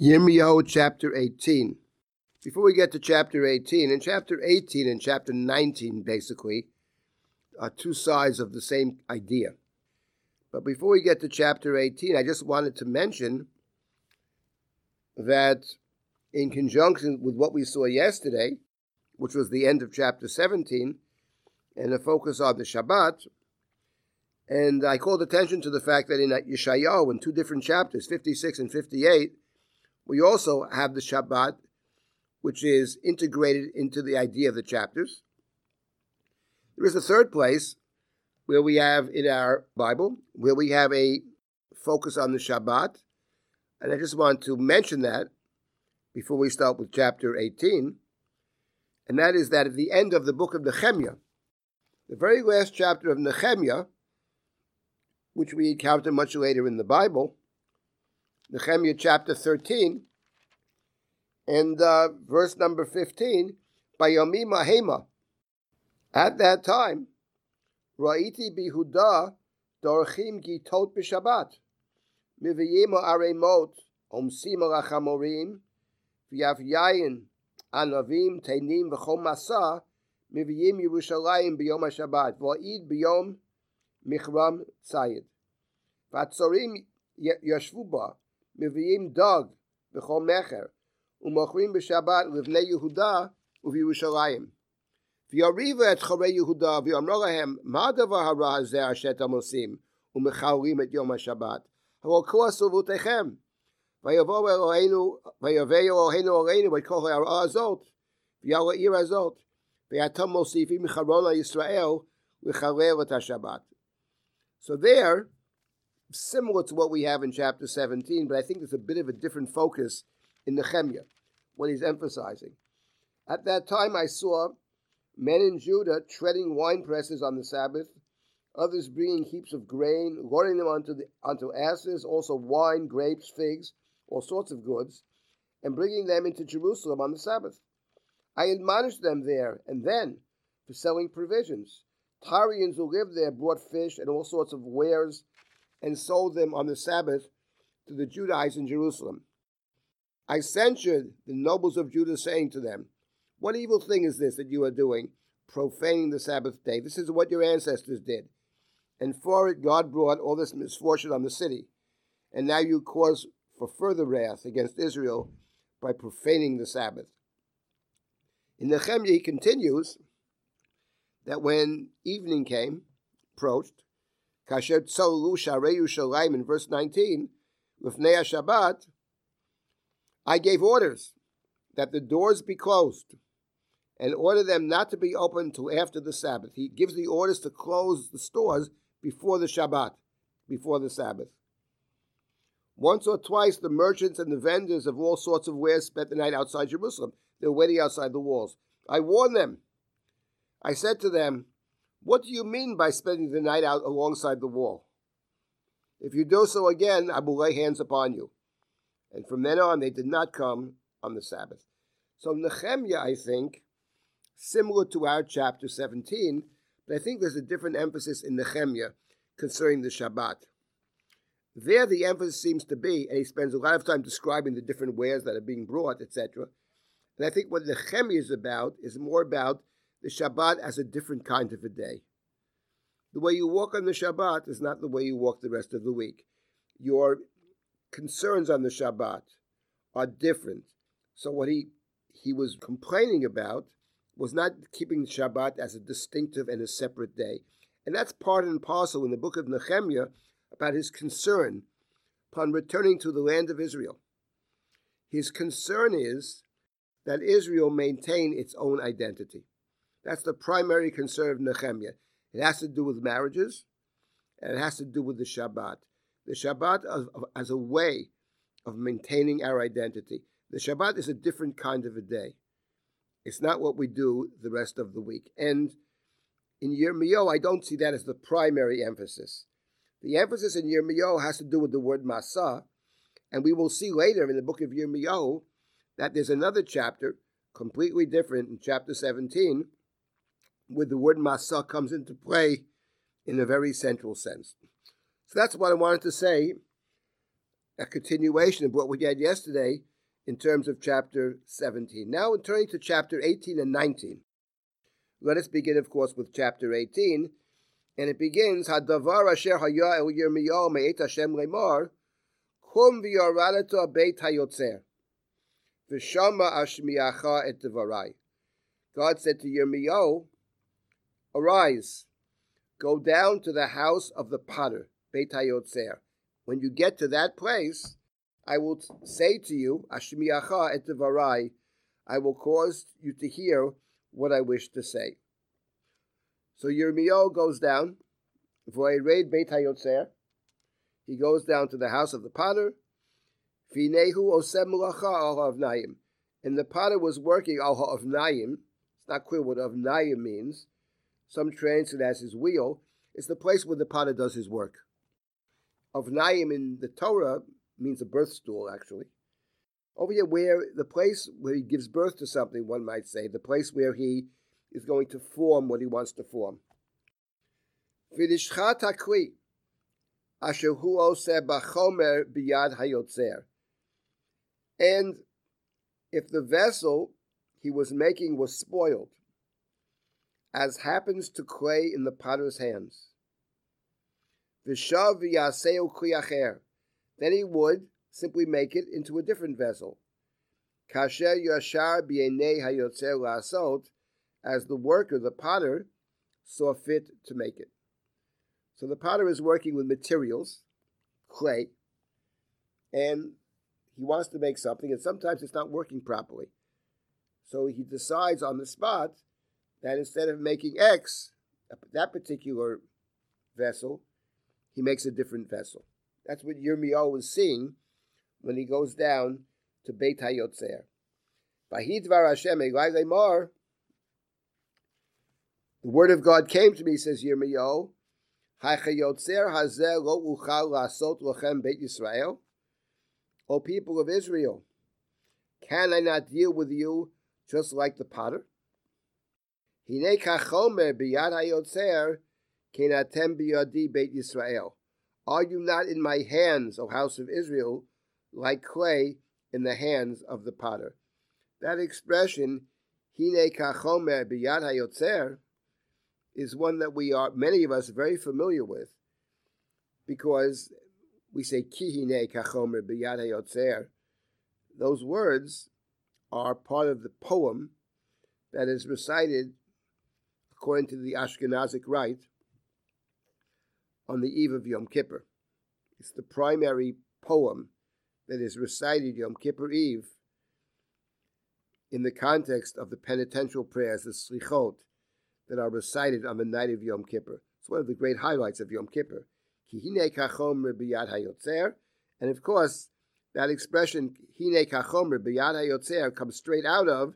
Yirmiyahu chapter 18. Before we get to chapter 18, in chapter 18 and chapter 19, basically, are two sides of the same idea. But before we get to chapter 18, I just wanted to mention that in conjunction with what we saw yesterday, which was the end of chapter 17, and the focus on the Shabbat, and I called attention to the fact that in Yeshayahu, in two different chapters, 56 and 58, we also have the Shabbat, which is integrated into the idea of the chapters. There is a third place where we have in our Bible, where we have a focus on the Shabbat. And I just want to mention that before we start with chapter 18. And that is that at the end of the book of Nehemiah, the very last chapter of Nehemiah, which we encounter much later in the Bible, Nehemiah chapter 13, and uh, verse number 15, by Yomim Hema. At that time, Ra'iti bihuda dorchim gitot b'Shabbat, miviyim aremot omsim alachamorim, v'yav yayin anavim teinim v'chom masa, miviyim Yerushalayim b'yom HaShabbat, v'a'id b'yom michram tzayid. V'atzorim yashvu ba, מביאים דג בכל מכר, ומוכרים בשבת לבני יהודה ובירושלים. ויריבו את חברי יהודה ויאמרו להם, מה הדבר הרע הזה אשר אתם עושים ומחללים את יום השבת? הלא כה סובותיכם. ויבוא אלוהינו, ויבוא אלוהינו עלינו את כל הרעה הזאת, ועל העיר הזאת, ואתם מוסיפים מחרון לישראל לחלל את השבת. So there, similar to what we have in chapter 17, but I think there's a bit of a different focus in Nehemiah, what he's emphasizing. At that time, I saw men in Judah treading wine presses on the Sabbath, others bringing heaps of grain, loading them onto, the, onto asses, also wine, grapes, figs, all sorts of goods, and bringing them into Jerusalem on the Sabbath. I admonished them there and then for selling provisions. Tyrians who lived there brought fish and all sorts of wares and sold them on the Sabbath to the Judahites in Jerusalem. I censured the nobles of Judah, saying to them, What evil thing is this that you are doing, profaning the Sabbath day? This is what your ancestors did. And for it God brought all this misfortune on the city. And now you cause for further wrath against Israel by profaning the Sabbath. In Nehemiah, he continues that when evening came, approached, Kasher tzolu sharei Yerushalayim in verse 19, Lifnei Shabbat, I gave orders that the doors be closed and order them not to be open till after the Sabbath. He gives the orders to close the stores before the Shabbat, before the Sabbath. Once or twice, the merchants and the vendors of all sorts of wares spent the night outside Jerusalem. They were waiting outside the walls. I warned them. I said to them, what do you mean by spending the night out alongside the wall? If you do so again, I will lay hands upon you. And from then on, they did not come on the Sabbath. So Nehemiah, I think, similar to our chapter 17, but I think there's a different emphasis in Nehemiah concerning the Shabbat. There, the emphasis seems to be, and he spends a lot of time describing the different wares that are being brought, etc. And I think what Nehemiah is about is more about the Shabbat as a different kind of a day. The way you walk on the Shabbat is not the way you walk the rest of the week. Your concerns on the Shabbat are different. So what he he was complaining about was not keeping Shabbat as a distinctive and a separate day. And that's part and parcel in the book of Nehemiah about his concern upon returning to the land of Israel. His concern is that Israel maintain its own identity. That's the primary concern of Nehemiah. It has to do with marriages, and it has to do with the Shabbat. The Shabbat as, as a way of maintaining our identity. The Shabbat is a different kind of a day. It's not what we do the rest of the week. And in Yirmiyahu, I don't see that as the primary emphasis. The emphasis in Yirmiyahu has to do with the word Masa, and we will see later in the book of Yirmiyahu that there's another chapter, completely different, in chapter 17, where the word Masa comes into play in a very central sense. So that's what I wanted to say a continuation of what we had yesterday in terms of chapter 17. Now, in turning to chapter 18 and 19, let us begin, of course, with chapter 18, and it begins, Hadavar asher haya el Yirmiyahu me'et Hashem lemar, kum v'yoradato beit hayotzer, v'shama ashmiacha et devarai. God said to Yirmiyahu, Arise, go down to the house of the potter, Beit HaYotzer. When you get to that place, I will say to you, Ashmiacha et devarai, I will cause you to hear what I wish to say. So Yirmiyahu goes down, raid Beit HaYotzer. He goes down to the house of the potter. Finehu osem of Naim. And the potter was working al of Naim. It's not clear what of Naim means. Some translate as his wheel. It's the place where the potter does his work. Of Naim in the Torah means a birth stool, actually. Over here, where the place where he gives birth to something, one might say, the place where he is going to form what he wants to form. And if the vessel he was making was spoiled, as happens to clay in the potter's hands, v'shav v'yaseu kli then he would simply make it into a different vessel. Kasher yashar b'yenei hayotzer la'asot, as the worker, the potter, saw fit to make it. So the potter is working with materials, clay, and he wants to make something, and sometimes it's not working properly. So he decides on the spot that instead of making X, that particular vessel, he makes a different vessel. That's what Yirmiyahu was seeing when he goes down to Beit HaYotzer. The word of God came to me, says Yirmiyahu. Yisrael. O people of Israel, can I not deal with you just like the potter? Hine kachomer biyad hayotzer kenatem biyadi Beit Yisrael. Are you not in my hands, O house of Israel, like clay in the hands of the potter? That expression, hine kachomer biyad hayotzer, is one that we are, many of us, very familiar with, because we say kihine kachomer biyad hayotzer. Those words are part of the poem that is recited according to the Ashkenazic rite on the eve of Yom Kippur. It's the primary poem that is recited Yom Kippur Eve in the context of the penitential prayers, the slichot, that are recited on the night of Yom Kippur. It's one of the great highlights of Yom Kippur. And of course, that expression, Hine kachomer b'yad hayotzer, comes straight out of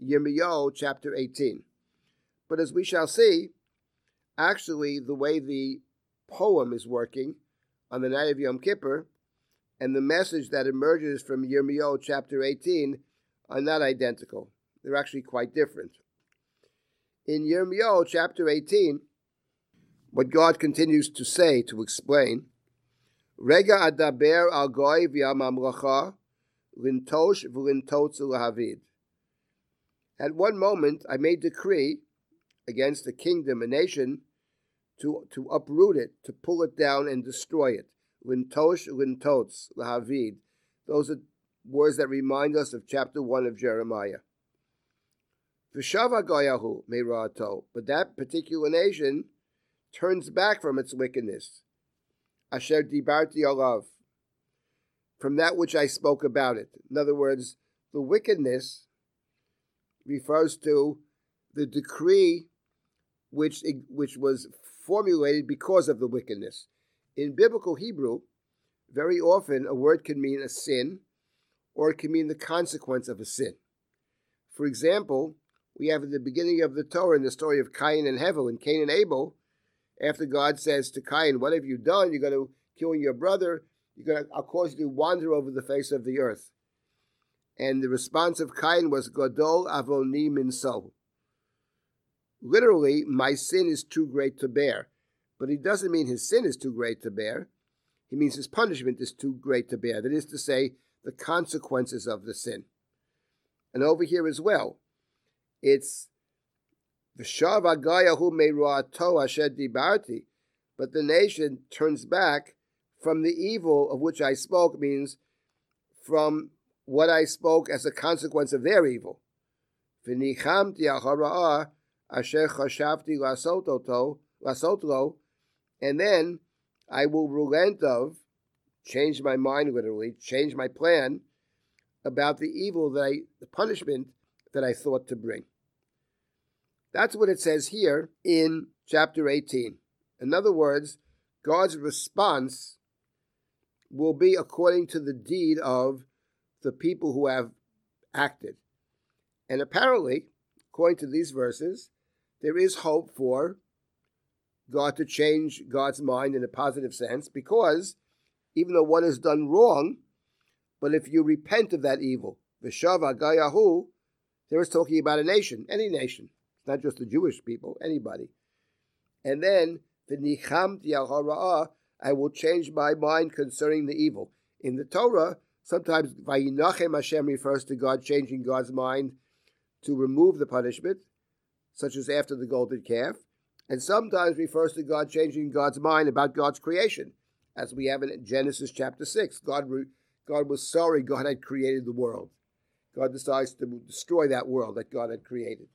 Yirmiyahu chapter 18. But as we shall see, actually, the way the poem is working on the night of Yom Kippur and the message that emerges from Yirmiyahu chapter 18 are not identical. They're actually quite different. In Yirmiyahu chapter 18, what God continues to say, to explain, Rega adaber al goy lintosh. At one moment I made decree against a kingdom, a nation, to, to uproot it, to pull it down and destroy it. Lintosh, lintotz, lahavid. Those are words that remind us of chapter 1 of Jeremiah. V'shava goyahu meirato. But that particular nation turns back from its wickedness. Asher dibarti olav. From that which I spoke about it. In other words, the wickedness refers to the decree which, which was formulated because of the wickedness. In biblical Hebrew, very often a word can mean a sin or it can mean the consequence of a sin. For example, we have at the beginning of the Torah in the story of Cain and Hevel and Cain and Abel, after God says to Cain, What have you done? You're going to kill your brother. You're going to, I'll cause you to wander over the face of the earth. And the response of Cain was, Godol avoni minso. Literally, my sin is too great to bear. But he doesn't mean his sin is too great to bear. he means his punishment is too great to bear. That is to say, the consequences of the sin. And over here as well, it's V'shav agayahu meruato asher dibarti. But the nation turns back from the evil of which I spoke, means from what I spoke as a consequence of their evil. V'nichamti achara'ah asher chashavti lasotlo, and then I will relent of, change my mind literally, change my plan about the evil that I, the punishment that I thought to bring. That's what it says here in chapter 18. In other words, God's response will be according to the deed of the people who have acted. And apparently, according to these verses, there is hope for God to change God's mind in a positive sense because even though one has done wrong, but if you repent of that evil, Vishava Gayahu, there is talking about a nation, any nation. It's not just the Jewish people, anybody. And then, the I will change my mind concerning the evil. In the Torah, sometimes Vayinachem Hashem refers to God changing God's mind to remove the punishment, such as after the golden calf, and sometimes refers to God changing God's mind about God's creation, as we have in Genesis chapter 6. God, God was sorry God had created the world. God decides to destroy that world that God had created.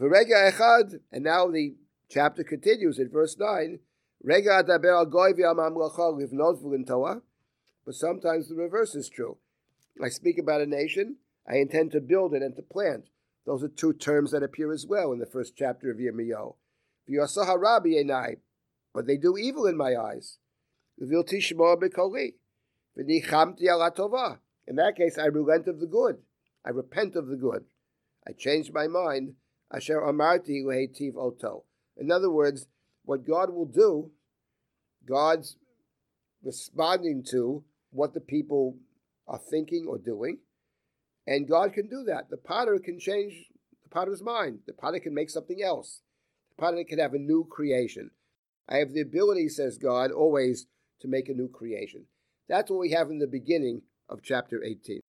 V'rega echad, and now the chapter continues in verse 9. Rega adaber al. But sometimes the reverse is true. I speak about a nation, I intend to build it and to plant. Those are two terms that appear as well in the first chapter of Yirmiyahu. But they do evil in my eyes. In that case, I relent of the good. I repent of the good. I change my mind Asher amarti lehetiv oto. In other words, what God will do, God's responding to what the people are thinking or doing, and God can do that. The potter can change the potter's mind. The potter can make something else. The potter can have a new creation. I have the ability, says God, always to make a new creation. That's what we have in the beginning of chapter 18.